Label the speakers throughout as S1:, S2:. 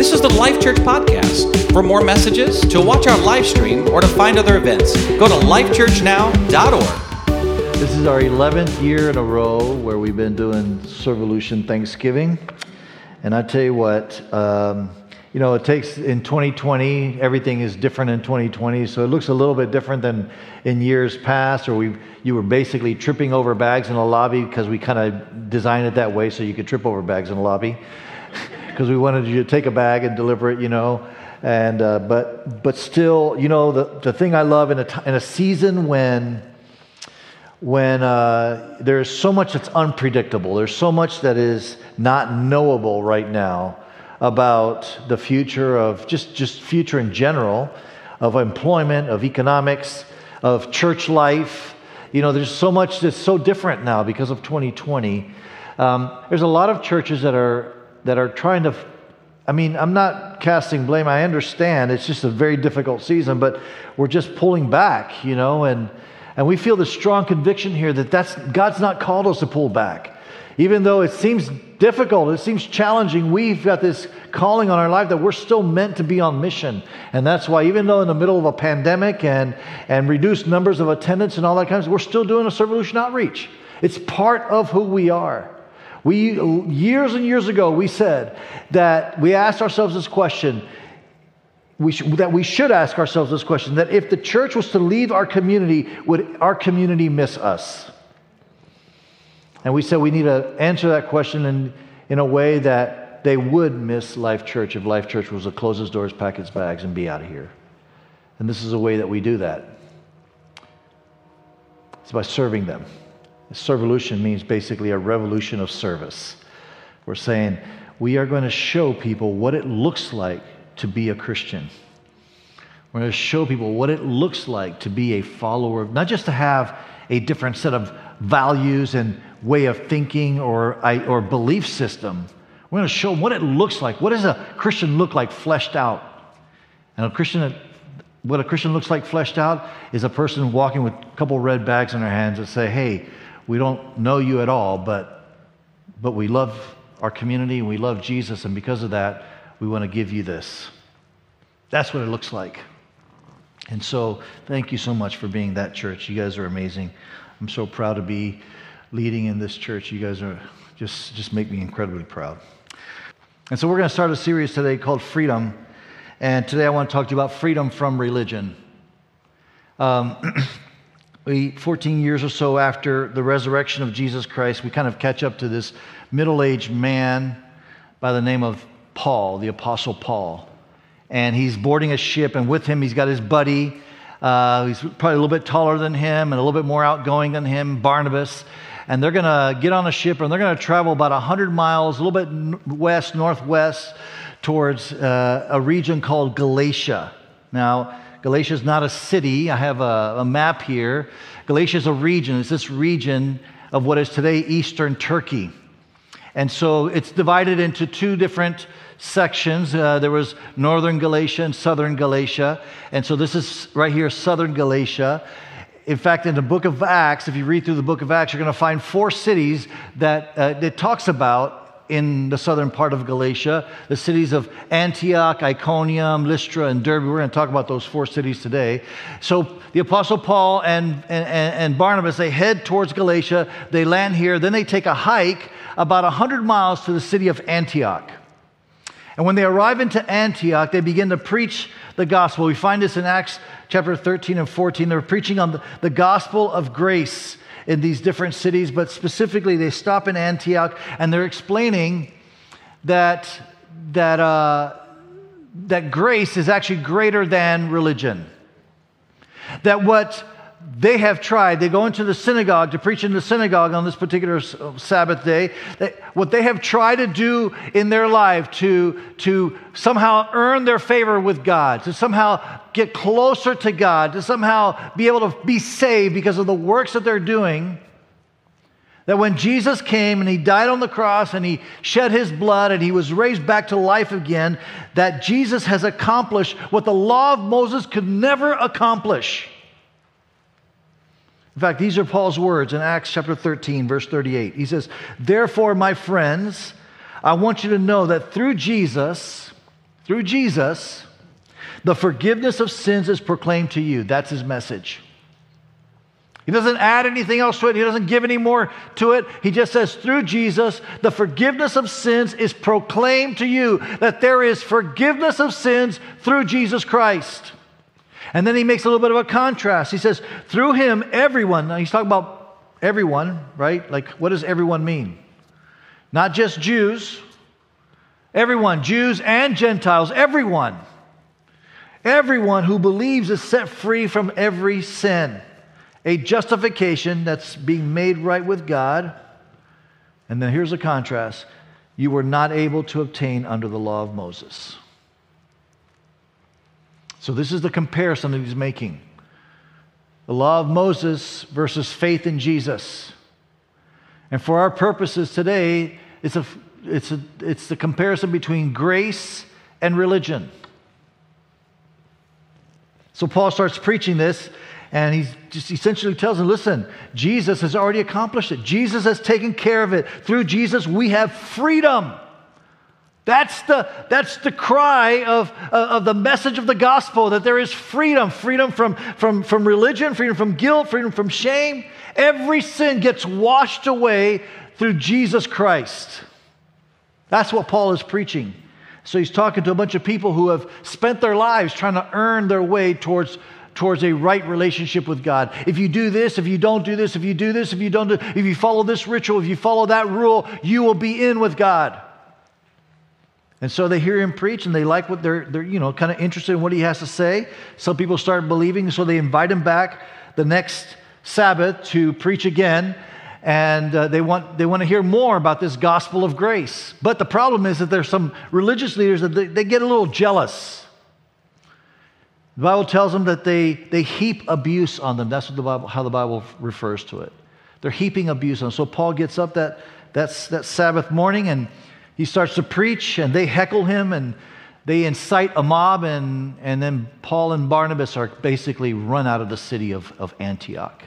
S1: This is the Life Church Podcast. For more messages, to watch our live stream, or to find other events, go to lifechurchnow.org.
S2: This is our 11th year in a row where we've been doing Servolution Thanksgiving. And I tell you what, um, you know, it takes in 2020, everything is different in 2020. So it looks a little bit different than in years past, or we you were basically tripping over bags in the lobby because we kind of designed it that way so you could trip over bags in the lobby because we wanted you to take a bag and deliver it, you know. And uh, but but still, you know, the, the thing I love in a, t- in a season when when uh, there's so much that's unpredictable, there's so much that is not knowable right now about the future of just just future in general, of employment, of economics, of church life. You know, there's so much that's so different now because of 2020. Um, there's a lot of churches that are that are trying to I mean, I'm not casting blame. I understand it's just a very difficult season, but we're just pulling back, you know, and and we feel the strong conviction here that that's God's not called us to pull back. Even though it seems difficult, it seems challenging, we've got this calling on our life that we're still meant to be on mission. And that's why even though in the middle of a pandemic and and reduced numbers of attendance and all that kind of stuff, we're still doing a Servolution outreach. It's part of who we are. We, years and years ago, we said that we asked ourselves this question we sh- that we should ask ourselves this question that if the church was to leave our community, would our community miss us? And we said we need to answer that question in, in a way that they would miss Life Church if Life Church was to close its doors, pack its bags, and be out of here. And this is a way that we do that it's by serving them. Servolution means basically a revolution of service. We're saying we are going to show people what it looks like to be a Christian. We're going to show people what it looks like to be a follower, not just to have a different set of values and way of thinking or, or belief system. We're going to show them what it looks like. What does a Christian look like fleshed out? And a Christian, what a Christian looks like fleshed out is a person walking with a couple red bags in their hands that say, hey, we don't know you at all, but, but we love our community and we love Jesus, and because of that, we want to give you this. That's what it looks like. And so, thank you so much for being that church. You guys are amazing. I'm so proud to be leading in this church. You guys are just, just make me incredibly proud. And so, we're going to start a series today called Freedom. And today, I want to talk to you about freedom from religion. Um, we, 14 years or so after the resurrection of Jesus Christ, we kind of catch up to this middle aged man by the name of Paul, the Apostle Paul. And he's boarding a ship, and with him, he's got his buddy. Uh, he's probably a little bit taller than him and a little bit more outgoing than him, Barnabas. And they're going to get on a ship and they're going to travel about 100 miles, a little bit west, northwest, towards uh, a region called Galatia. Now, Galatia is not a city. I have a, a map here. Galatia is a region. It's this region of what is today Eastern Turkey. And so it's divided into two different sections. Uh, there was northern Galatia and southern Galatia. And so this is right here, southern Galatia. In fact, in the book of Acts, if you read through the book of Acts, you're going to find four cities that uh, it talks about in the southern part of Galatia, the cities of Antioch, Iconium, Lystra, and Derbe. We're going to talk about those four cities today. So the Apostle Paul and, and, and Barnabas, they head towards Galatia. They land here. Then they take a hike about 100 miles to the city of Antioch. And when they arrive into Antioch, they begin to preach the gospel. We find this in Acts chapter 13 and 14. They're preaching on the, the gospel of grace in these different cities, but specifically they stop in Antioch and they're explaining that, that, uh, that grace is actually greater than religion. That what they have tried, they go into the synagogue to preach in the synagogue on this particular uh, Sabbath day. What they have tried to do in their life to, to somehow earn their favor with God, to somehow get closer to God, to somehow be able to be saved because of the works that they're doing. That when Jesus came and he died on the cross and he shed his blood and he was raised back to life again, that Jesus has accomplished what the law of Moses could never accomplish. In fact, these are Paul's words in Acts chapter 13, verse 38. He says, Therefore, my friends, I want you to know that through Jesus, through Jesus, the forgiveness of sins is proclaimed to you. That's his message. He doesn't add anything else to it. He doesn't give any more to it. He just says, through Jesus, the forgiveness of sins is proclaimed to you, that there is forgiveness of sins through Jesus Christ. And then he makes a little bit of a contrast. He says, through him, everyone, now he's talking about everyone, right? Like, what does everyone mean? Not just Jews, everyone, Jews and Gentiles, everyone. Everyone who believes is set free from every sin a justification that's being made right with God. And then here's a contrast you were not able to obtain under the law of Moses. So, this is the comparison that he's making the law of Moses versus faith in Jesus. And for our purposes today, it's, a, it's, a, it's the comparison between grace and religion. So, Paul starts preaching this, and he just essentially tells them listen, Jesus has already accomplished it. Jesus has taken care of it. Through Jesus, we have freedom. That's the, that's the cry of, uh, of the message of the gospel that there is freedom freedom from, from, from religion, freedom from guilt, freedom from shame. Every sin gets washed away through Jesus Christ. That's what Paul is preaching. So he's talking to a bunch of people who have spent their lives trying to earn their way towards towards a right relationship with God. If you do this, if you don't do this, if you do this, if you don't do, if you follow this ritual, if you follow that rule, you will be in with God. And so they hear him preach and they like what they're, they're you know, kind of interested in what he has to say. Some people start believing, so they invite him back the next Sabbath to preach again. And uh, they, want, they want to hear more about this gospel of grace. But the problem is that there's some religious leaders that they, they get a little jealous the Bible tells them that they, they heap abuse on them. That's what the Bible, how the Bible refers to it. They're heaping abuse on them. So Paul gets up that, that, that Sabbath morning and he starts to preach, and they heckle him and they incite a mob, and, and then Paul and Barnabas are basically run out of the city of, of Antioch.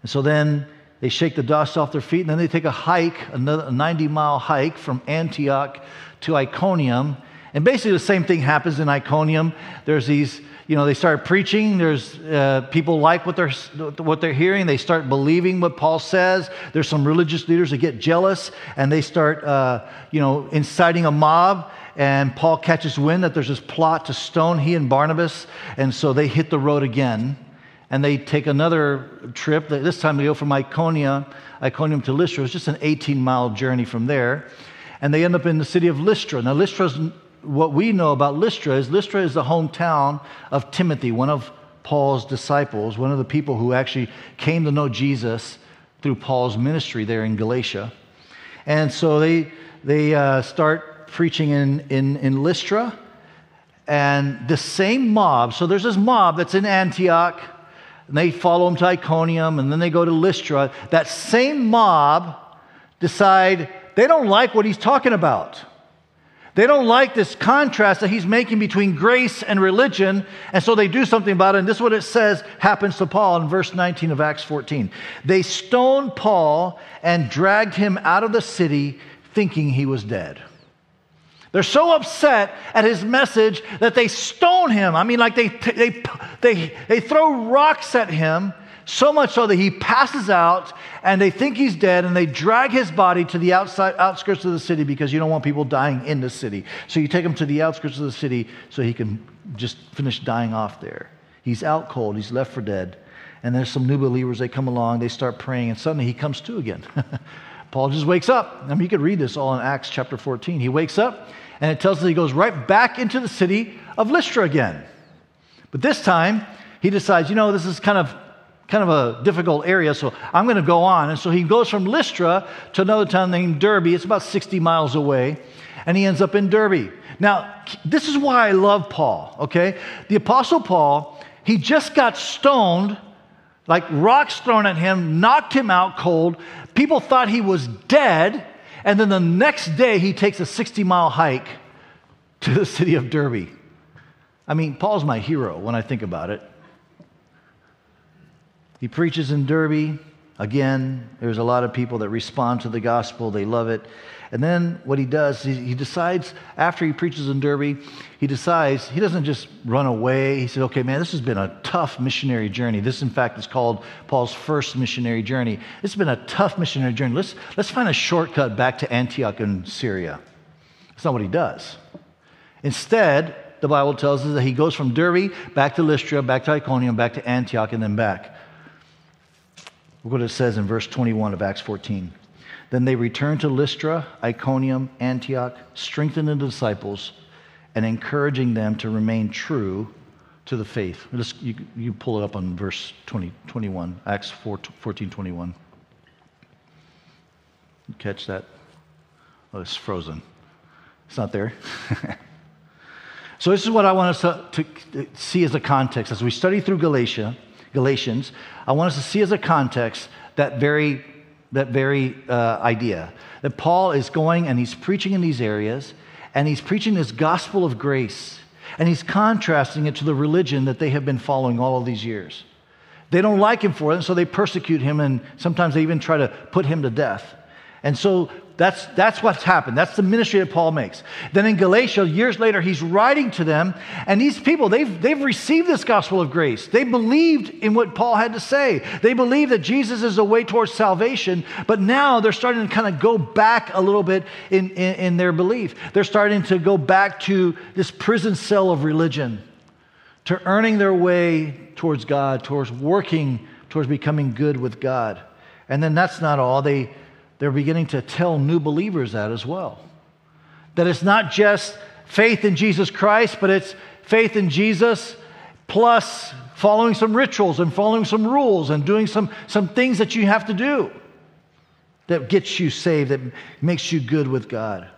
S2: And so then they shake the dust off their feet, and then they take a hike, another 90 mile hike from Antioch to Iconium. And basically, the same thing happens in Iconium. There's these you know, they start preaching. There's uh, people like what they're, what they're hearing. They start believing what Paul says. There's some religious leaders that get jealous and they start, uh, you know, inciting a mob. And Paul catches wind that there's this plot to stone he and Barnabas. And so they hit the road again and they take another trip. This time they go from Iconium, Iconium to Lystra. It's just an 18 mile journey from there. And they end up in the city of Lystra. Now, Lystra's what we know about Lystra is Lystra is the hometown of Timothy, one of Paul's disciples, one of the people who actually came to know Jesus through Paul's ministry there in Galatia. And so they, they uh, start preaching in, in, in Lystra. And the same mob, so there's this mob that's in Antioch, and they follow him to Iconium, and then they go to Lystra. That same mob decide they don't like what he's talking about. They don't like this contrast that he's making between grace and religion, and so they do something about it. And this is what it says happens to Paul in verse 19 of Acts 14. They stoned Paul and dragged him out of the city, thinking he was dead. They're so upset at his message that they stone him. I mean, like they, they, they, they throw rocks at him so much so that he passes out and they think he's dead and they drag his body to the outside outskirts of the city because you don't want people dying in the city. So you take him to the outskirts of the city so he can just finish dying off there. He's out cold, he's left for dead. And there's some new believers, they come along, they start praying, and suddenly he comes to again. Paul just wakes up. I mean, you could read this all in Acts chapter 14. He wakes up, and it tells us he goes right back into the city of Lystra again. But this time, he decides, you know, this is kind of kind of a difficult area, so I'm going to go on. And so he goes from Lystra to another town named Derbe. It's about 60 miles away, and he ends up in Derbe. Now, this is why I love Paul, okay? The Apostle Paul, he just got stoned, like rocks thrown at him, knocked him out cold. People thought he was dead, and then the next day he takes a 60 mile hike to the city of Derbe. I mean, Paul's my hero when I think about it. He preaches in Derbe. Again, there's a lot of people that respond to the gospel, they love it. And then what he does, he, he decides, after he preaches in Derbe, he decides, he doesn't just run away. He said, okay, man, this has been a tough missionary journey. This, in fact, is called Paul's first missionary journey. Has been a tough missionary journey. Let's, let's find a shortcut back to Antioch in Syria. That's not what he does. Instead, the Bible tells us that he goes from Derbe back to Lystra, back to Iconium, back to Antioch, and then back. Look what it says in verse 21 of Acts 14. Then they returned to Lystra, Iconium, Antioch, strengthening the disciples and encouraging them to remain true to the faith. Just, you, you pull it up on verse 20, 21, Acts 4, 14, 21. You catch that? Oh, it's frozen. It's not there. so this is what I want us to, to see as a context. As we study through Galatia, Galatians, I want us to see as a context that very that very uh, idea that Paul is going and he's preaching in these areas and he's preaching this gospel of grace and he's contrasting it to the religion that they have been following all of these years. They don't like him for it, and so they persecute him and sometimes they even try to put him to death. And so that's, that's what's happened. That's the ministry that Paul makes. Then in Galatia, years later, he's writing to them, and these people, they've, they've received this gospel of grace. They believed in what Paul had to say. They believe that Jesus is the way towards salvation, but now they're starting to kind of go back a little bit in, in, in their belief. They're starting to go back to this prison cell of religion, to earning their way towards God, towards working towards becoming good with God. And then that's not all. They they're beginning to tell new believers that as well. That it's not just faith in Jesus Christ, but it's faith in Jesus plus following some rituals and following some rules and doing some, some things that you have to do that gets you saved, that makes you good with God.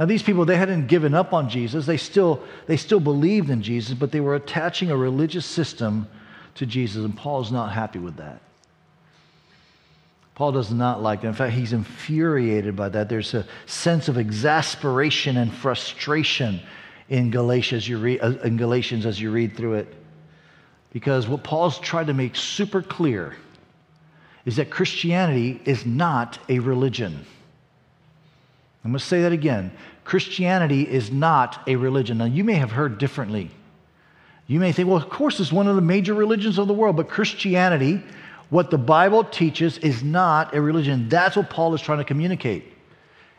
S2: Now, these people, they hadn't given up on Jesus. They still, they still believed in Jesus, but they were attaching a religious system to Jesus, and Paul is not happy with that. Paul does not like that. In fact, he's infuriated by that. There's a sense of exasperation and frustration in Galatians, you read, uh, in Galatians as you read through it. Because what Paul's tried to make super clear is that Christianity is not a religion. I'm going to say that again. Christianity is not a religion. Now, you may have heard differently. You may think, well, of course, it's one of the major religions of the world, but Christianity what the Bible teaches is not a religion. That's what Paul is trying to communicate.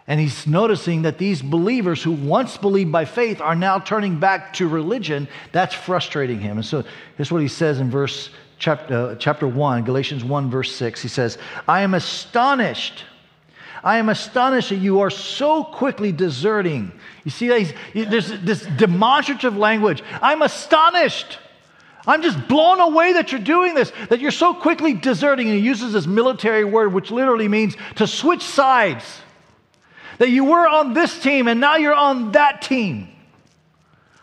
S2: And he's noticing that these believers who once believed by faith are now turning back to religion. That's frustrating him. And so here's what he says in verse chapter, uh, chapter 1, Galatians 1, verse 6. He says, I am astonished. I am astonished that you are so quickly deserting. You see, there's this demonstrative language. I'm astonished. I'm just blown away that you're doing this, that you're so quickly deserting. And he uses this military word, which literally means to switch sides. That you were on this team and now you're on that team.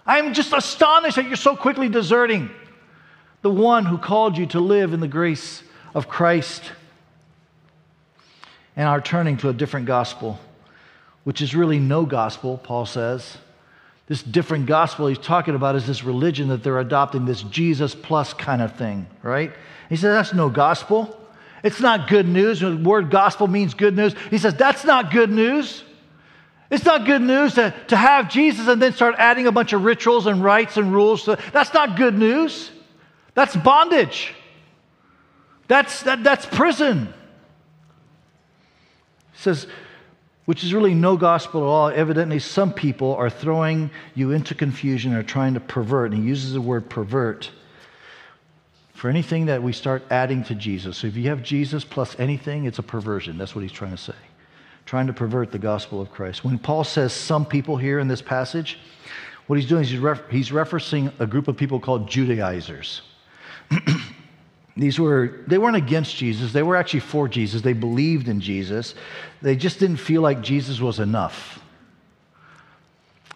S2: I'm just astonished that you're so quickly deserting the one who called you to live in the grace of Christ and are turning to a different gospel, which is really no gospel, Paul says this different gospel he's talking about is this religion that they're adopting, this Jesus plus kind of thing, right? He says, that's no gospel. It's not good news. The word gospel means good news. He says, that's not good news. It's not good news to, to have Jesus and then start adding a bunch of rituals and rites and rules. To, that's not good news. That's bondage. That's, that, that's prison. He says, which is really no gospel at all. Evidently, some people are throwing you into confusion or trying to pervert. And he uses the word pervert for anything that we start adding to Jesus. So if you have Jesus plus anything, it's a perversion. That's what he's trying to say. Trying to pervert the gospel of Christ. When Paul says some people here in this passage, what he's doing is he's, ref- he's referencing a group of people called Judaizers. These were, they weren't against Jesus. They were actually for Jesus. They believed in Jesus. They just didn't feel like Jesus was enough.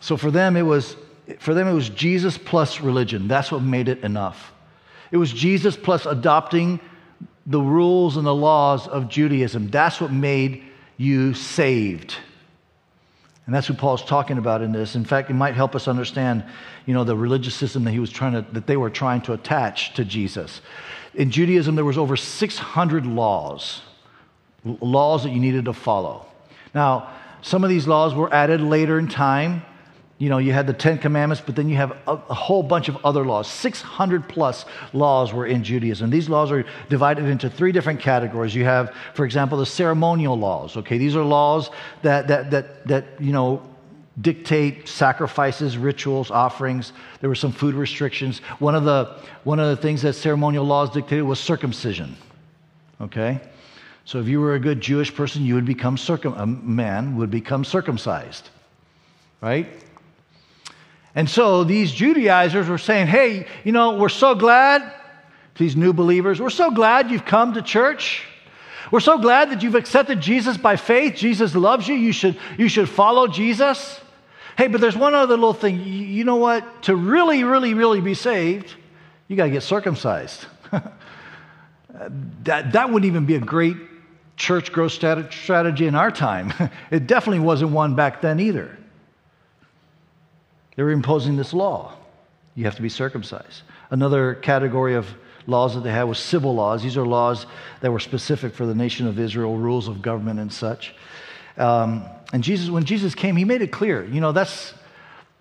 S2: So for them, it was, for them, it was Jesus plus religion. That's what made it enough. It was Jesus plus adopting the rules and the laws of Judaism. That's what made you saved. And that's what Paul's talking about in this. In fact, it might help us understand, you know, the religious system that he was trying to, that they were trying to attach to Jesus. In Judaism, there was over 600 laws, laws that you needed to follow. Now, some of these laws were added later in time. You know, you had the Ten Commandments, but then you have a, a, whole bunch of other laws. 600 plus laws were in Judaism. These laws are divided into three different categories. You have, for example, the ceremonial laws. Okay, these are laws that, that, that, that you know, dictate sacrifices, rituals, offerings. There were some food restrictions. One of the, one of the things that ceremonial laws dictated was circumcision. Okay? So if you were a good Jewish person, you would become circum, a man would become circumcised. Right? And so these Judaizers were saying, hey, you know, we're so glad, these new believers, we're so glad you've come to church. We're so glad that you've accepted Jesus by faith. Jesus loves you. You should, you should follow Jesus. Hey, but there's one other little thing. You know what? To really, really, really be saved, you got to get circumcised. that, that wouldn't even be a great church growth strategy in our time. It definitely wasn't one back then either. They were imposing this law. You have to be circumcised. Another category of laws that they had was civil laws. These are laws that were specific for the nation of Israel, rules of government and such. Um, and Jesus, when Jesus came, he made it clear. You know, that's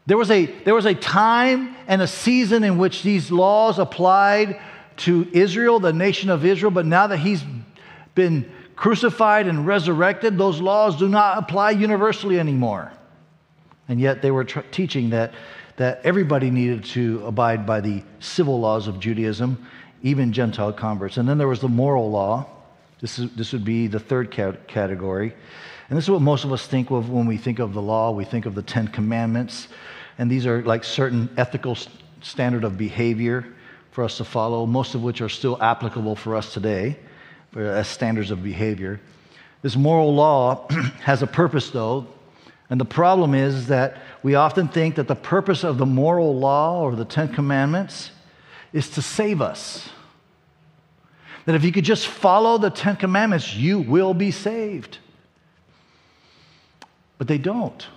S2: there was a there was a time and a season in which these laws applied to Israel, the nation of Israel. But now that he's been crucified and resurrected, those laws do not apply universally anymore. And yet they were tr- teaching that that everybody needed to abide by the civil laws of Judaism, even Gentile converts. And then there was the moral law. This, is, this would be the third category. And this is what most of us think of when we think of the law. We think of the Ten Commandments. And these are like certain ethical standard of behavior for us to follow, most of which are still applicable for us today uh, as standards of behavior. This moral law has a purpose, though. And the problem is that we often think that the purpose of the moral law or the Ten Commandments is to save us. That if you could just follow the Ten Commandments, you will be saved. But they don't.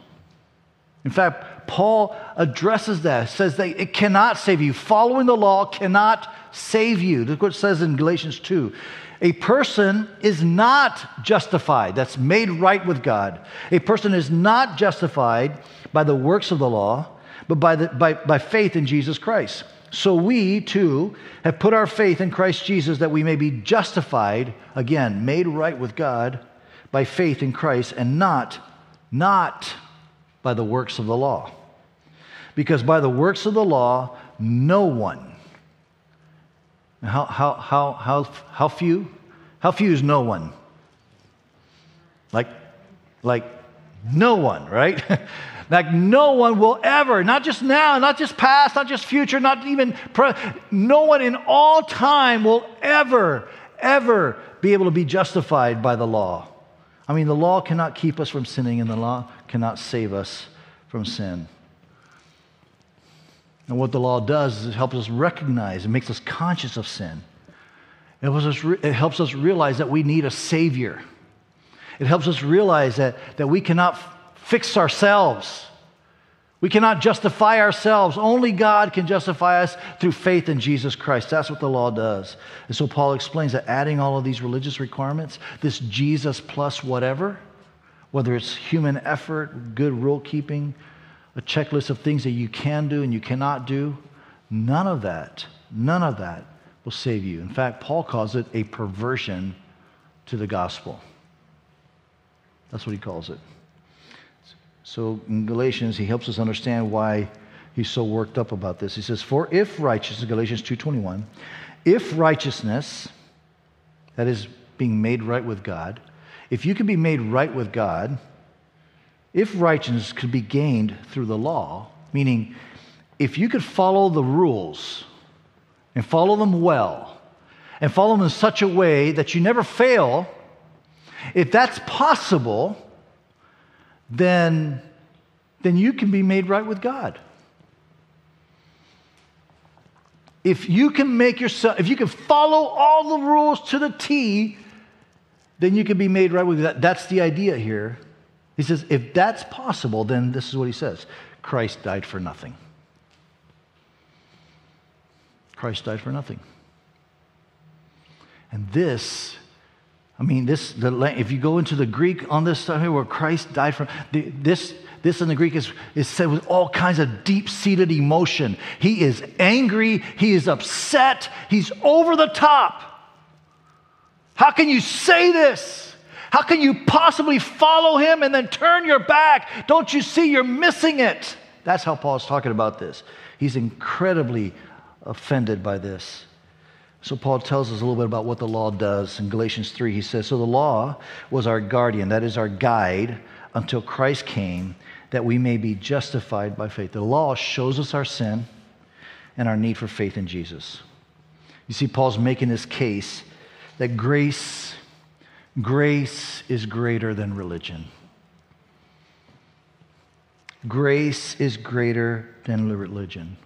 S2: In fact, Paul addresses that, says that it cannot save you. Following the law cannot save you. Look what it says in Galatians 2. A person is not justified, that's made right with God. A person is not justified by the works of the law, but by, the, by, by faith in Jesus Christ. So we too have put our faith in Christ Jesus that we may be justified, again, made right with God by faith in Christ and not, not by the works of the law. Because by the works of the law, no one, how, how, how, how, how few? How few is no one? Like, like no one, right? like no one will ever, not just now, not just past, not just future, not even, no one in all time will ever, ever be able to be justified by the law. I mean, the law cannot keep us from sinning, and the law cannot save us from sin. And what the law does is it helps us recognize, it makes us conscious of sin. It helps us, re- it helps us realize that we need a Savior. It helps us realize that, that we cannot f- fix ourselves. We cannot justify ourselves. Only God can justify us through faith in Jesus Christ. That's what the law does. And so Paul explains that adding all of these religious requirements, this Jesus plus whatever, whether it's human effort, good rule keeping, a checklist of things that you can do and you cannot do. None of that, none of that will save you. In fact, Paul calls it a perversion to the gospel. That's what he calls it. So in Galatians, he helps us understand why he's so worked up about this. He says, For if righteousness, Galatians 2.21, if righteousness, that is being made right with God, if you can be made right with God, if righteousness could be gained through the law, meaning if you could follow the rules and follow them well and follow them in such a way that you never fail, if that's possible, then, then you can be made right with God. If you can make yourself, if you can follow all the rules to the T, then you can be made right with God. That's the idea here. He says, if that's possible, then this is what he says Christ died for nothing. Christ died for nothing. And this, I mean, this, the, if you go into the Greek on this stuff here where Christ died from, the, this, this in the Greek is, is said with all kinds of deep seated emotion. He is angry, he is upset, he's over the top. How can you say this? How can you possibly follow him and then turn your back? Don't you see you're missing it? That's how Paul's talking about this. He's incredibly offended by this. So Paul tells us a little bit about what the law does. In Galatians 3, he says, So the law was our guardian, that is our guide, until Christ came, that we may be justified by faith. The law shows us our sin and our need for faith in Jesus. You see, Paul's making this case that grace, grace is greater than religion. Grace is greater than religion.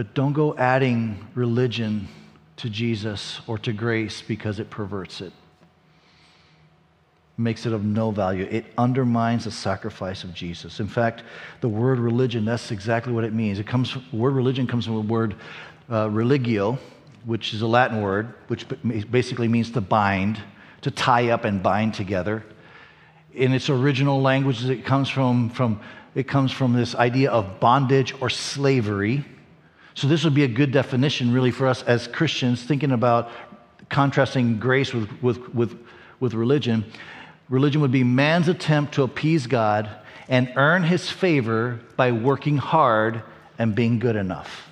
S2: But don't go adding religion to Jesus or to grace because it perverts it. Makes it of no value. It undermines the sacrifice of Jesus. In fact, the word religion, that's exactly what it means. It comes, word religion comes from the word uh, religio, which is a Latin word, which basically means to bind, to tie up and bind together. In its original language, it comes from, from, it comes from this idea of bondage or slavery. So, this would be a good definition, really, for us as Christians, thinking about contrasting grace with, with, with, with religion. Religion would be man's attempt to appease God and earn his favor by working hard and being good enough.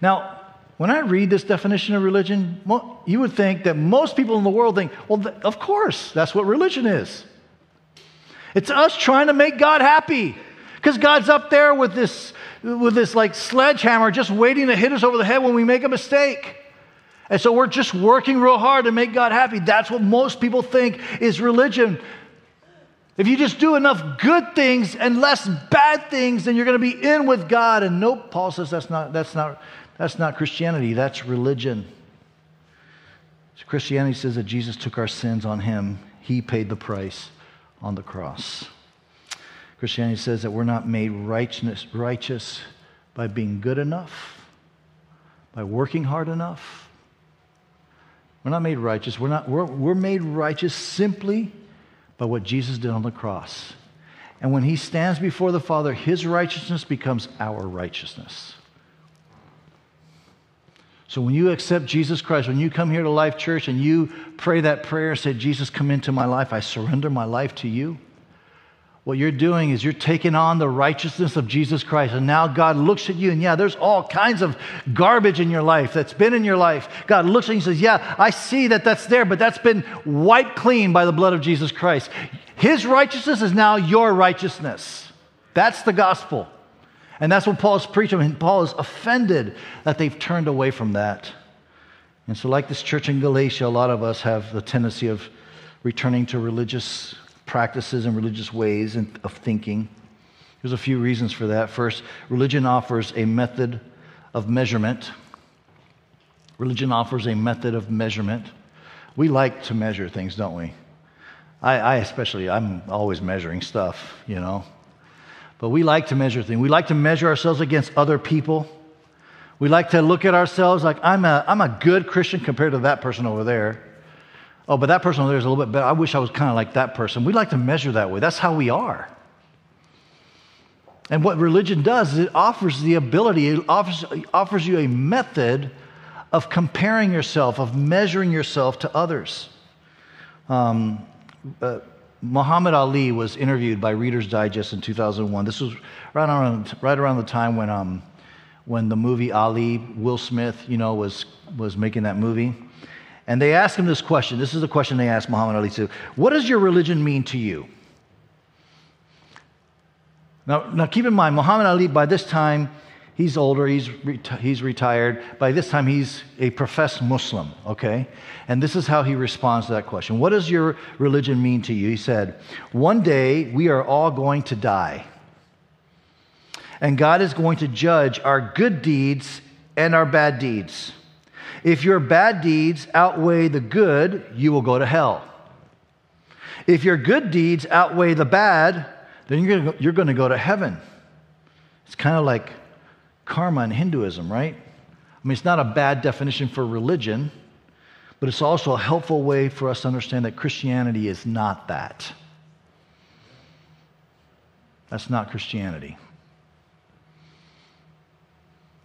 S2: Now, when I read this definition of religion, you would think that most people in the world think, well, of course, that's what religion is. It's us trying to make God happy. Because God's up there with this, with this like sledgehammer just waiting to hit us over the head when we make a mistake. And so we're just working real hard to make God happy. That's what most people think is religion. If you just do enough good things and less bad things, then you're going to be in with God. And nope, Paul says that's not, that's not, that's not Christianity, that's religion. So Christianity says that Jesus took our sins on him, he paid the price on the cross. Christianity says that we're not made righteous, righteous by being good enough, by working hard enough. We're not made righteous. We're, not, we're, we're made righteous simply by what Jesus did on the cross. And when he stands before the Father, his righteousness becomes our righteousness. So when you accept Jesus Christ, when you come here to Life Church and you pray that prayer say, Jesus, come into my life, I surrender my life to you. What you're doing is you're taking on the righteousness of Jesus Christ. And now God looks at you, and yeah, there's all kinds of garbage in your life that's been in your life. God looks at you and says, Yeah, I see that that's there, but that's been wiped clean by the blood of Jesus Christ. His righteousness is now your righteousness. That's the gospel. And that's what Paul is preaching. And Paul is offended that they've turned away from that. And so, like this church in Galatia, a lot of us have the tendency of returning to religious practices and religious ways of thinking. There's a few reasons for that. First, religion offers a method of measurement. Religion offers a method of measurement. We like to measure things, don't we? I, I especially, I'm always measuring stuff, you know. But we like to measure things. We like to measure ourselves against other people. We like to look at ourselves like, I'm a, I'm a good Christian compared to that person over there. Oh, but that person over there is a little bit better. I wish I was kind of like that person. We like to measure that way. That's how we are. And what religion does is it offers the ability, it offers, it offers you a method of comparing yourself, of measuring yourself to others. Um, uh, Muhammad Ali was interviewed by Reader's Digest in 2001. This was right around, right around the time when, um, when the movie Ali, Will Smith, you know, was, was making that movie. And they asked him this question. This is the question they asked Muhammad Ali too. What does your religion mean to you? Now, now keep in mind, Muhammad Ali, by this time, He's older, he's, reti- he's retired. By this time, he's a professed Muslim, okay? And this is how he responds to that question What does your religion mean to you? He said, One day we are all going to die. And God is going to judge our good deeds and our bad deeds. If your bad deeds outweigh the good, you will go to hell. If your good deeds outweigh the bad, then you're going to go to heaven. It's kind of like karma in Hinduism, right? I mean, it's not a bad definition for religion. but it's also a helpful way for us to understand that Christianity is not that. That's not Christianity.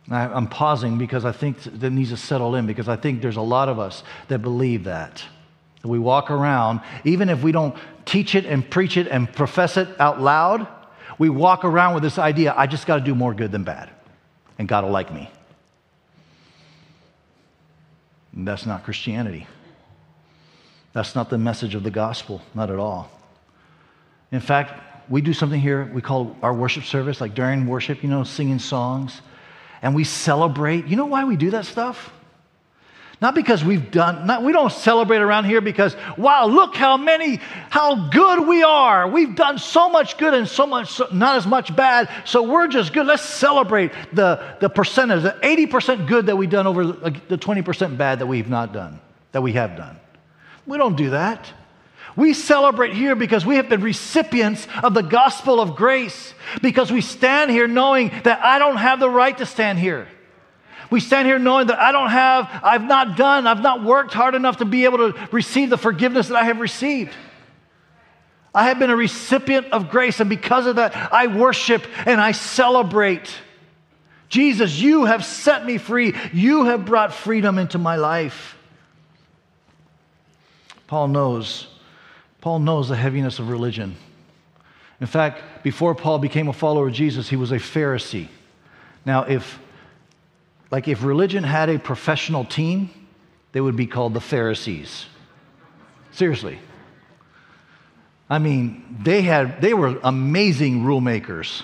S2: I'm pausing because I think that needs to settle in because I think there's a lot of us that believe that. We walk around, even if we don't teach it and preach it and profess it out loud, we walk around with this idea I just got to do more good than bad, and God will like me. And that's not Christianity. That's not the message of the gospel, not at all. In fact, we do something here we call our worship service, like during worship, you know, singing songs, and we celebrate. You know why we do that stuff? Not because we've done, not, we don't celebrate around here because, wow, look how many, how good we are. We've done so much good and so much, not as much bad. So we're just good. Let's celebrate the, the percentage, the 80% good that we've done over the 20% bad that we've not done, that we have done. We don't do that. We celebrate here because we have been recipients of the gospel of grace, because we stand here knowing that I don't have the right to stand here. We stand here knowing that I don't have, I've not done, I've not worked hard enough to be able to receive the forgiveness that I have received. I have been a recipient of grace, and because of that, I worship and I celebrate. Jesus, you have set me free. You have brought freedom into my life. Paul knows Paul knows the heaviness of religion. In fact, before Paul became a follower of Jesus, he was a Pharisee. Now, if like if religion had a professional team, they would be called the Pharisees. Seriously. I mean, they had they were amazing rule makers.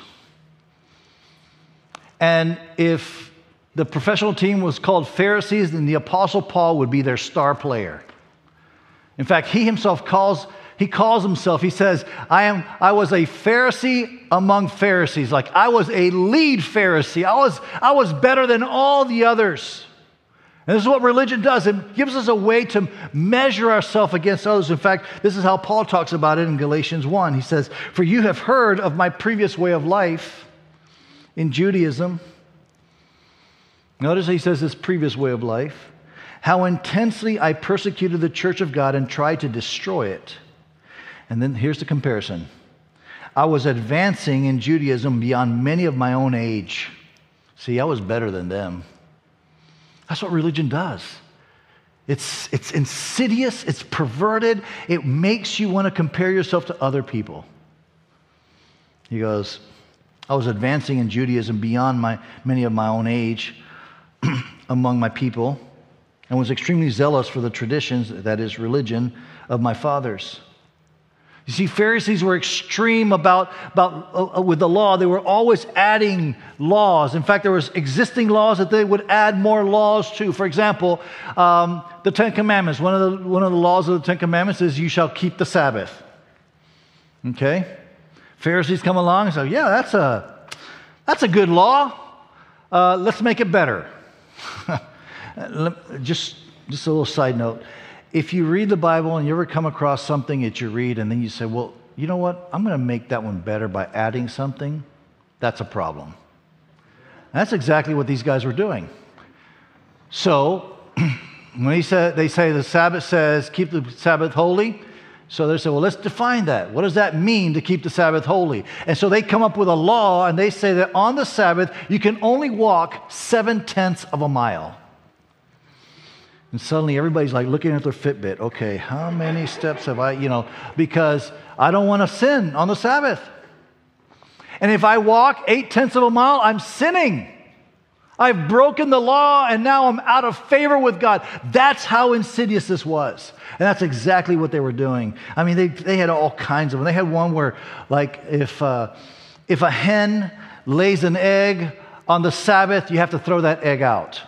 S2: And if the professional team was called Pharisees, then the apostle Paul would be their star player. In fact, he himself calls he calls himself, he says, I, am, I was a Pharisee among Pharisees. Like I was a lead Pharisee. I was, I was better than all the others. And this is what religion does. It gives us a way to measure ourselves against others. In fact, this is how Paul talks about it in Galatians 1. He says, For you have heard of my previous way of life in Judaism. Notice he says this previous way of life. How intensely I persecuted the church of God and tried to destroy it. And then here's the comparison I was advancing in Judaism beyond many of my own age. See, I was better than them. That's what religion does. It's, it's insidious, it's perverted, it makes you want to compare yourself to other people. He goes, I was advancing in Judaism beyond my, many of my own age among my people and was extremely zealous for the traditions, that is, religion, of my fathers. You see, Pharisees were extreme about, about uh, uh, with the law. They were always adding laws. In fact, there was existing laws that they would add more laws to. For example, um, the Ten Commandments. One of the, one of the laws of the Ten Commandments is you shall keep the Sabbath. Okay? Pharisees come along and say, yeah, that's a, that's a good law. Uh, let's make it better. just, just a little side note if you read the Bible and you ever come across something that you read and then you say, well, you know what? I'm going to make that one better by adding something, that's a problem. And that's exactly what these guys were doing. So, when he said, they say the Sabbath says, keep the Sabbath holy. So they say, well, let's define that. What does that mean to keep the Sabbath holy? And so they come up with a law and they say that on the Sabbath, you can only walk seven tenths of a mile. And suddenly everybody's like looking at their Fitbit. Okay, how many steps have I, you know, because I don't want to sin on the Sabbath. And if I walk eight tenths of a mile, I'm sinning. I've broken the law and now I'm out of favor with God. That's how insidious this was. And that's exactly what they were doing. I mean, they, they had all kinds of them. They had one where, like, if, uh, if a hen lays an egg on the Sabbath, you have to throw that egg out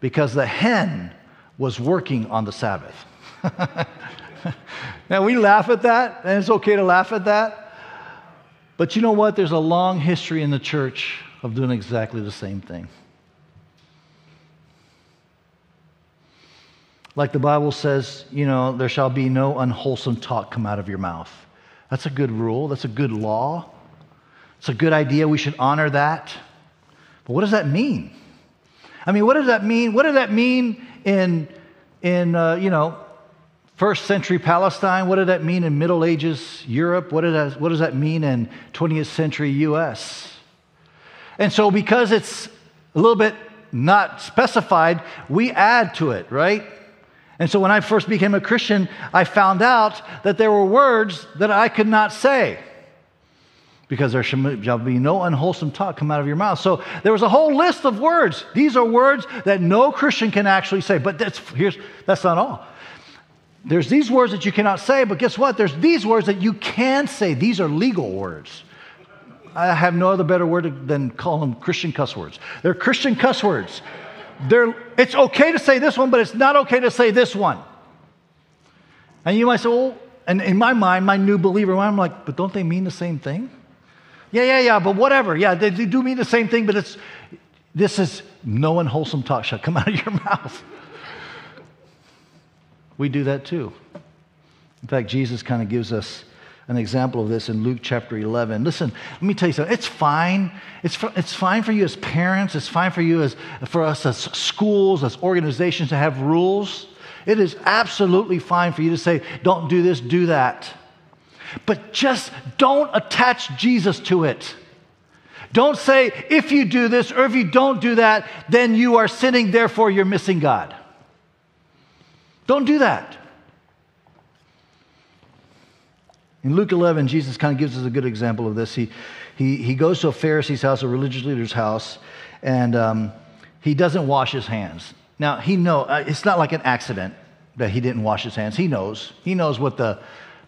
S2: because the hen was working on the Sabbath. now, we laugh at that, and it's okay to laugh at that. But you know what? There's a long history in the church of doing exactly the same thing. Like the Bible says, you know, there shall be no unwholesome talk come out of your mouth. That's a good rule. That's a good law. It's a good idea. We should honor that. But what does that mean? I mean, what does that mean? What does that mean in in, uh, you know, first century Palestine? What did that mean in Middle Ages Europe? What, that, what does that mean in 20th century US? And so, because it's a little bit not specified, we add to it, right? And so, when I first became a Christian, I found out that there were words that I could not say because there shall be no unwholesome talk come out of your mouth. So there was a whole list of words. These are words that no Christian can actually say. But that's, here's, that's not all. There's these words that you cannot say, but guess what? There's these words that you can say. These are legal words. I have no other better word than call them Christian cuss words. They're Christian cuss words. They're, it's okay to say this one, but it's not okay to say this one. And you might say, well, and in my mind, my new believer, I'm like, but don't they mean the same thing? Yeah, yeah, yeah, but whatever. Yeah, they, they do mean the same thing, but it's this is no unwholesome talk shall come out of your mouth. We do that too. In fact, Jesus kind of gives us an example of this in Luke chapter 11. Listen, let me tell you something. It's fine. It's, for, it's fine for you as parents. It's fine for you as for us as schools, as organizations to have rules. It is absolutely fine for you to say, don't do this, do that. But just don't attach Jesus to it. Don't say, if you do this or if you don't do that, then you are sinning, therefore you're missing God. Don't do that. In Luke 11, Jesus kind of gives us a good example of this. He, he, he goes to a Pharisee's house, a religious leader's house, and um, he doesn't wash his hands. Now, he know uh, it's not like an accident that he didn't wash his hands. He knows. He knows what the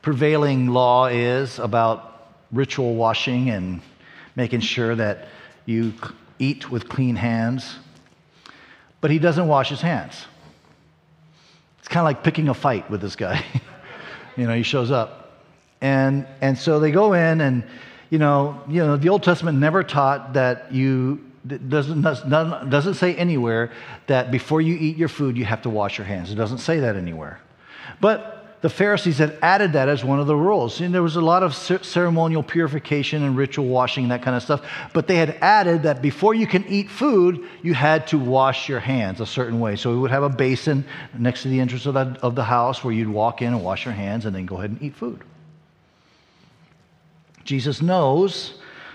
S2: prevailing law is about ritual washing and making sure that you eat with clean hands. But he doesn't wash his hands. It's kind of like picking a fight with this guy. you know, he shows up. And, and so they go in, and, you know, you know, the Old Testament never taught that you doesn't, doesn't say anywhere that before you eat your food, you have to wash your hands. It doesn't say that anywhere. But the Pharisees had added that as one of the rules. And there was a lot of ceremonial purification and ritual washing and that kind of stuff. But they had added that before you can eat food, you had to wash your hands a certain way. So we would have a basin next to the entrance of the, of the house where you'd walk in and wash your hands and then go ahead and eat food. Jesus knows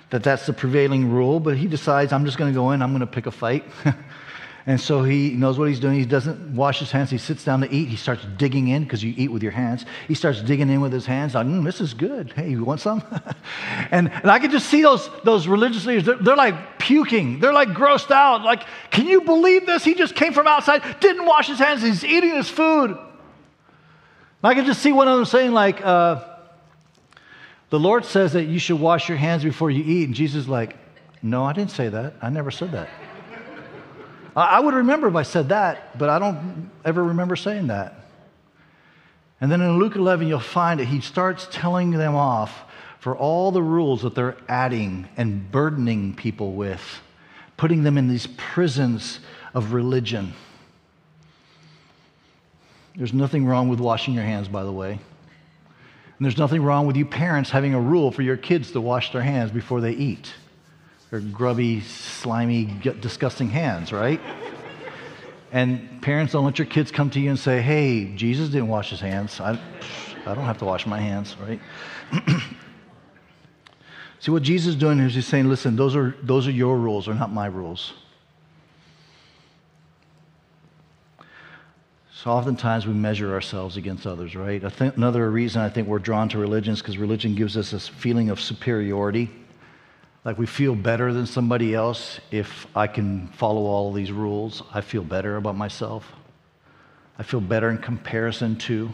S2: that that's the prevailing rule, but he decides, I'm just going to go in, I'm going to pick a fight. and so he knows what he's doing. He doesn't wash his hands. He sits down to eat. He starts digging in because you eat with your hands. He starts digging in with his hands. Like, mm, this is good. Hey, you want some? and, and I can just see those, those religious leaders. They're, they're like puking. They're like grossed out. Like, can you believe this? He just came from outside, didn't wash his hands. He's eating his food. And I can just see one of them saying, like, uh, the Lord says that you should wash your hands before you eat. And Jesus is like, No, I didn't say that. I never said that. I would remember if I said that, but I don't ever remember saying that. And then in Luke 11, you'll find that he starts telling them off for all the rules that they're adding and burdening people with, putting them in these prisons of religion. There's nothing wrong with washing your hands, by the way. And there's nothing wrong with you parents having a rule for your kids to wash their hands before they eat. Their grubby, slimy, disgusting hands, right? And parents don't let your kids come to you and say, hey, Jesus didn't wash his hands. I, I don't have to wash my hands, right? See, what Jesus is doing is he's saying, listen, those are, those are your rules, they're not my rules. So oftentimes we measure ourselves against others, right? Another reason I think we're drawn to religion is because religion gives us this feeling of superiority. Like we feel better than somebody else if I can follow all these rules. I feel better about myself. I feel better in comparison to.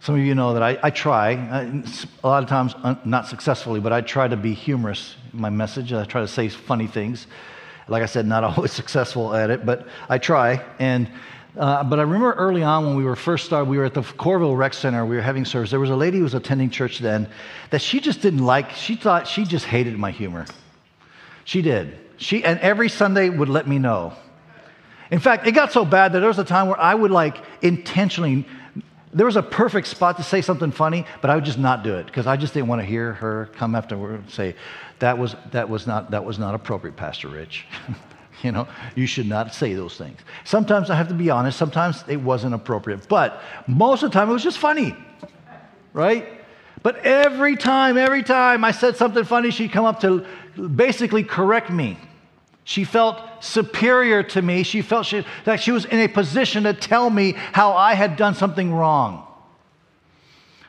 S2: Some of you know that I, I try, a lot of times not successfully, but I try to be humorous in my message. I try to say funny things. Like I said, not always successful at it, but I try. And uh, but I remember early on when we were first started, we were at the Coralville Rec Center, we were having service. There was a lady who was attending church then that she just didn't like, she thought, she just hated my humor. She did. She, and every Sunday would let me know. In fact, it got so bad that there was a time where I would like intentionally, there was a perfect spot to say something funny, but I would just not do it because I just didn't want to hear her come afterward and say, that was, that was, not, that was not appropriate, Pastor Rich. You know, you should not say those things. Sometimes I have to be honest, sometimes it wasn't appropriate, but most of the time it was just funny, right? But every time, every time I said something funny, she'd come up to basically correct me. She felt superior to me. She felt she, that she was in a position to tell me how I had done something wrong.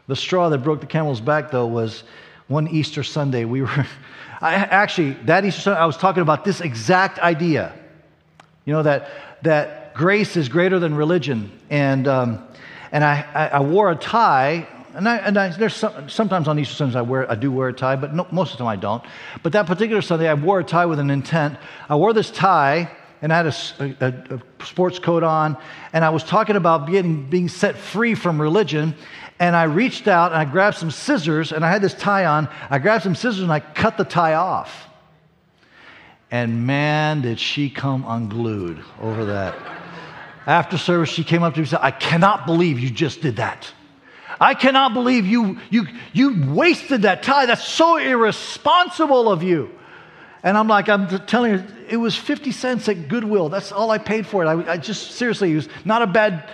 S2: The straw that broke the camel's back, though, was one Easter Sunday. We were, I, actually, that Easter Sunday, I was talking about this exact idea. You know, that, that grace is greater than religion. And, um, and I, I, I wore a tie and, I, and I, there's some, sometimes on Easter Sundays I wear I do wear a tie, but no, most of the time I don't. But that particular Sunday I wore a tie with an intent. I wore this tie and I had a, a, a sports coat on, and I was talking about getting, being set free from religion. And I reached out and I grabbed some scissors, and I had this tie on. I grabbed some scissors and I cut the tie off. And man, did she come unglued over that. After service, she came up to me and said, I cannot believe you just did that. I cannot believe you, you, you wasted that tie. That's so irresponsible of you. And I'm like, I'm telling you, it was 50 cents at Goodwill. That's all I paid for it. I, I just, seriously, it was not a bad,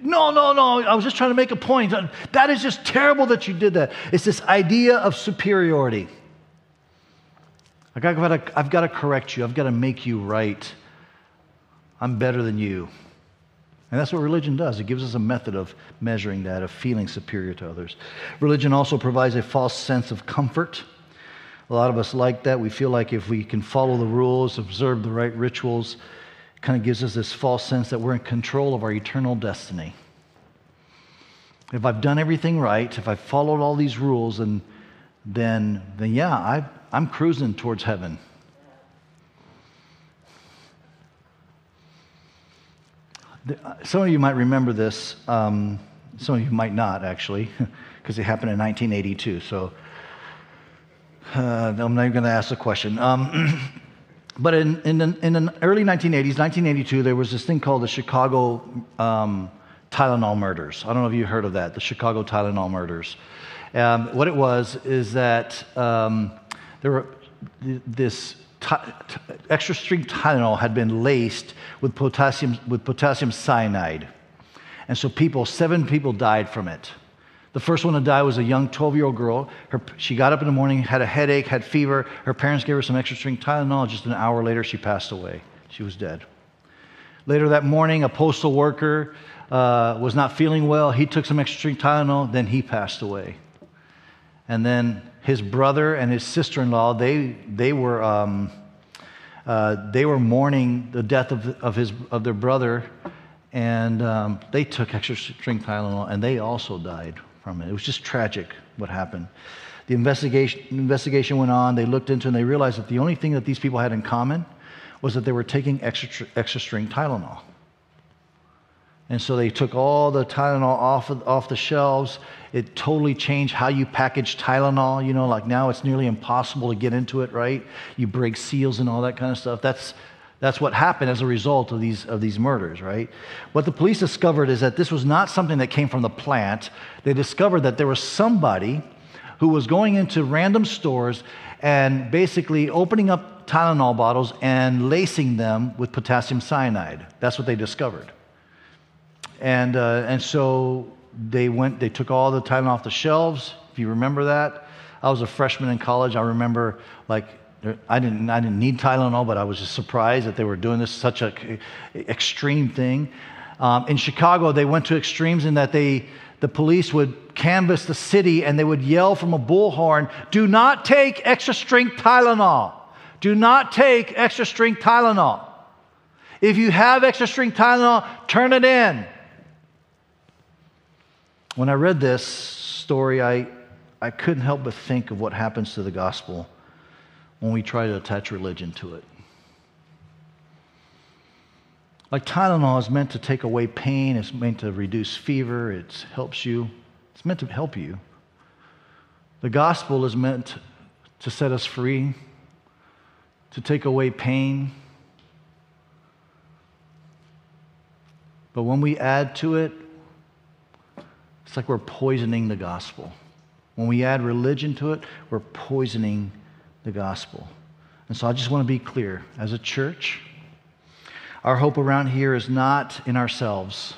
S2: no, no, no. I was just trying to make a point. That is just terrible that you did that. It's this idea of superiority. I've got, to, I've got to correct you. I've got to make you right. I'm better than you. And that's what religion does. It gives us a method of measuring that, of feeling superior to others. Religion also provides a false sense of comfort. A lot of us like that. We feel like if we can follow the rules, observe the right rituals, it kind of gives us this false sense that we're in control of our eternal destiny. If I've done everything right, if I've followed all these rules, and then, then yeah, I, I'm cruising towards heaven. Some of you might remember this. Um, some of you might not, actually, because it happened in 1982. So uh, I'm not even going to ask the question. Um, but in, in, the, in the early 1980s, 1982, there was this thing called the Chicago um, Tylenol murders. I don't know if you heard of that, the Chicago Tylenol murders. Um, what it was is that um, there were this extra strength Tylenol had been laced with potassium, with potassium cyanide. And so people, seven people died from it. The first one to die was a young 12 year old girl. Her, she got up in the morning, had a headache, had fever. Her parents gave her some extra strength Tylenol. Just an hour later, she passed away. She was dead. Later that morning, a postal worker uh, was not feeling well. He took some extra strength Tylenol, then he passed away. And then his brother and his sister-in-law, they, they, were, um, uh, they were mourning the death of, of, his, of their brother, and um, they took extra strength Tylenol, and they also died from it. It was just tragic what happened. The investigation, investigation went on. They looked into and they realized that the only thing that these people had in common was that they were taking extra, extra strength Tylenol. And so they took all the Tylenol off, of, off the shelves. It totally changed how you package Tylenol. You know, like now it's nearly impossible to get into it, right? You break seals and all that kind of stuff. That's, that's what happened as a result of these, of these murders, right? What the police discovered is that this was not something that came from the plant. They discovered that there was somebody who was going into random stores and basically opening up Tylenol bottles and lacing them with potassium cyanide. That's what they discovered. And, uh, and so they went, they took all the Tylenol off the shelves, if you remember that. I was a freshman in college. I remember, like, I didn't, I didn't need Tylenol, but I was just surprised that they were doing this such an extreme thing. Um, in Chicago, they went to extremes in that they, the police would canvass the city and they would yell from a bullhorn, Do not take extra strength Tylenol. Do not take extra strength Tylenol. If you have extra strength Tylenol, turn it in. When I read this story, I, I couldn't help but think of what happens to the gospel when we try to attach religion to it. Like Tylenol is meant to take away pain, it's meant to reduce fever, it helps you, it's meant to help you. The gospel is meant to set us free, to take away pain. But when we add to it it's like we're poisoning the gospel. When we add religion to it, we're poisoning the gospel. And so I just want to be clear as a church, Our hope around here is not in ourselves.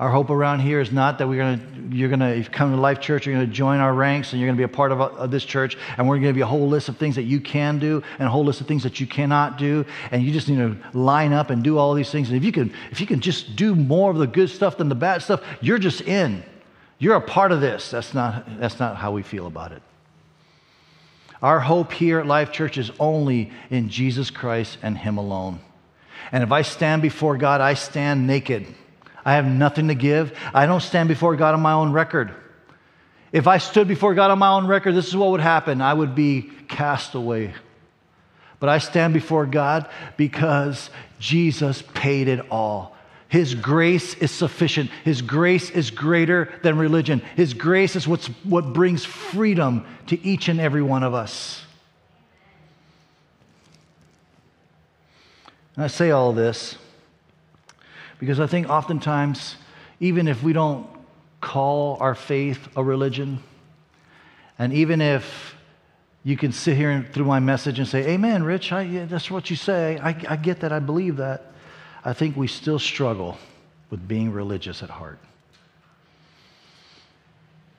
S2: Our hope around here is not that we're gonna, you're going to, come to Life Church, you're going to join our ranks and you're going to be a part of, of this church, and we're going to give you a whole list of things that you can do and a whole list of things that you cannot do, and you just need to line up and do all these things. And if you can, if you can just do more of the good stuff than the bad stuff, you're just in. You're a part of this. That's not, that's not how we feel about it. Our hope here at Life Church is only in Jesus Christ and Him alone. And if I stand before God, I stand naked. I have nothing to give. I don't stand before God on my own record. If I stood before God on my own record, this is what would happen I would be cast away. But I stand before God because Jesus paid it all. His grace is sufficient. His grace is greater than religion. His grace is what's, what brings freedom to each and every one of us. And I say all this because I think oftentimes, even if we don't call our faith a religion, and even if you can sit here through my message and say, Amen, Rich, I, yeah, that's what you say. I, I get that, I believe that. I think we still struggle with being religious at heart.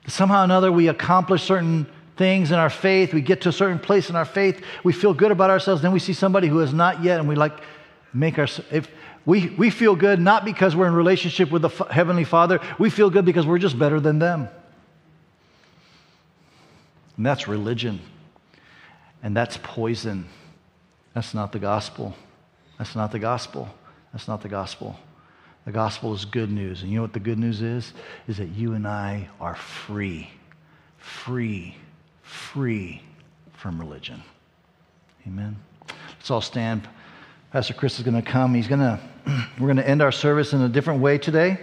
S2: Somehow or another, we accomplish certain things in our faith. We get to a certain place in our faith. We feel good about ourselves. Then we see somebody who has not yet, and we like make our. If we we feel good not because we're in relationship with the heavenly Father, we feel good because we're just better than them. And that's religion, and that's poison. That's not the gospel. That's not the gospel. That's not the gospel. The gospel is good news. And you know what the good news is? Is that you and I are free, free, free from religion. Amen. Let's all stand. Pastor Chris is going to come. He's going to, we're going to end our service in a different way today.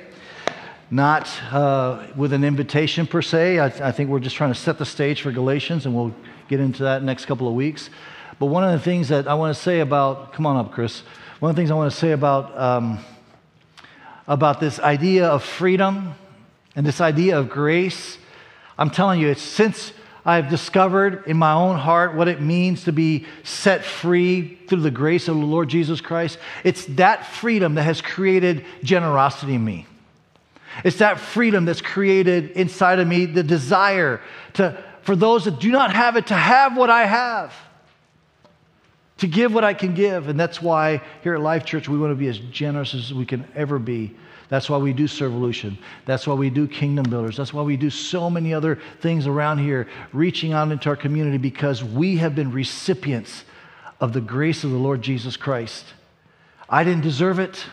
S2: Not uh, with an invitation per se. I, I think we're just trying to set the stage for Galatians, and we'll get into that next couple of weeks. But one of the things that I want to say about, come on up, Chris. One of the things I want to say about, um, about this idea of freedom and this idea of grace, I'm telling you, it's since I've discovered in my own heart what it means to be set free through the grace of the Lord Jesus Christ. It's that freedom that has created generosity in me. It's that freedom that's created inside of me the desire to, for those that do not have it to have what I have to give what I can give. And that's why here at Life Church, we want to be as generous as we can ever be. That's why we do Servolution. That's why we do Kingdom Builders. That's why we do so many other things around here, reaching out into our community because we have been recipients of the grace of the Lord Jesus Christ. I didn't deserve it,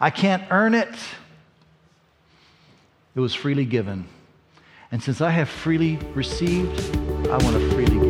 S2: I can't earn it. It was freely given. And since I have freely received, I want to freely give.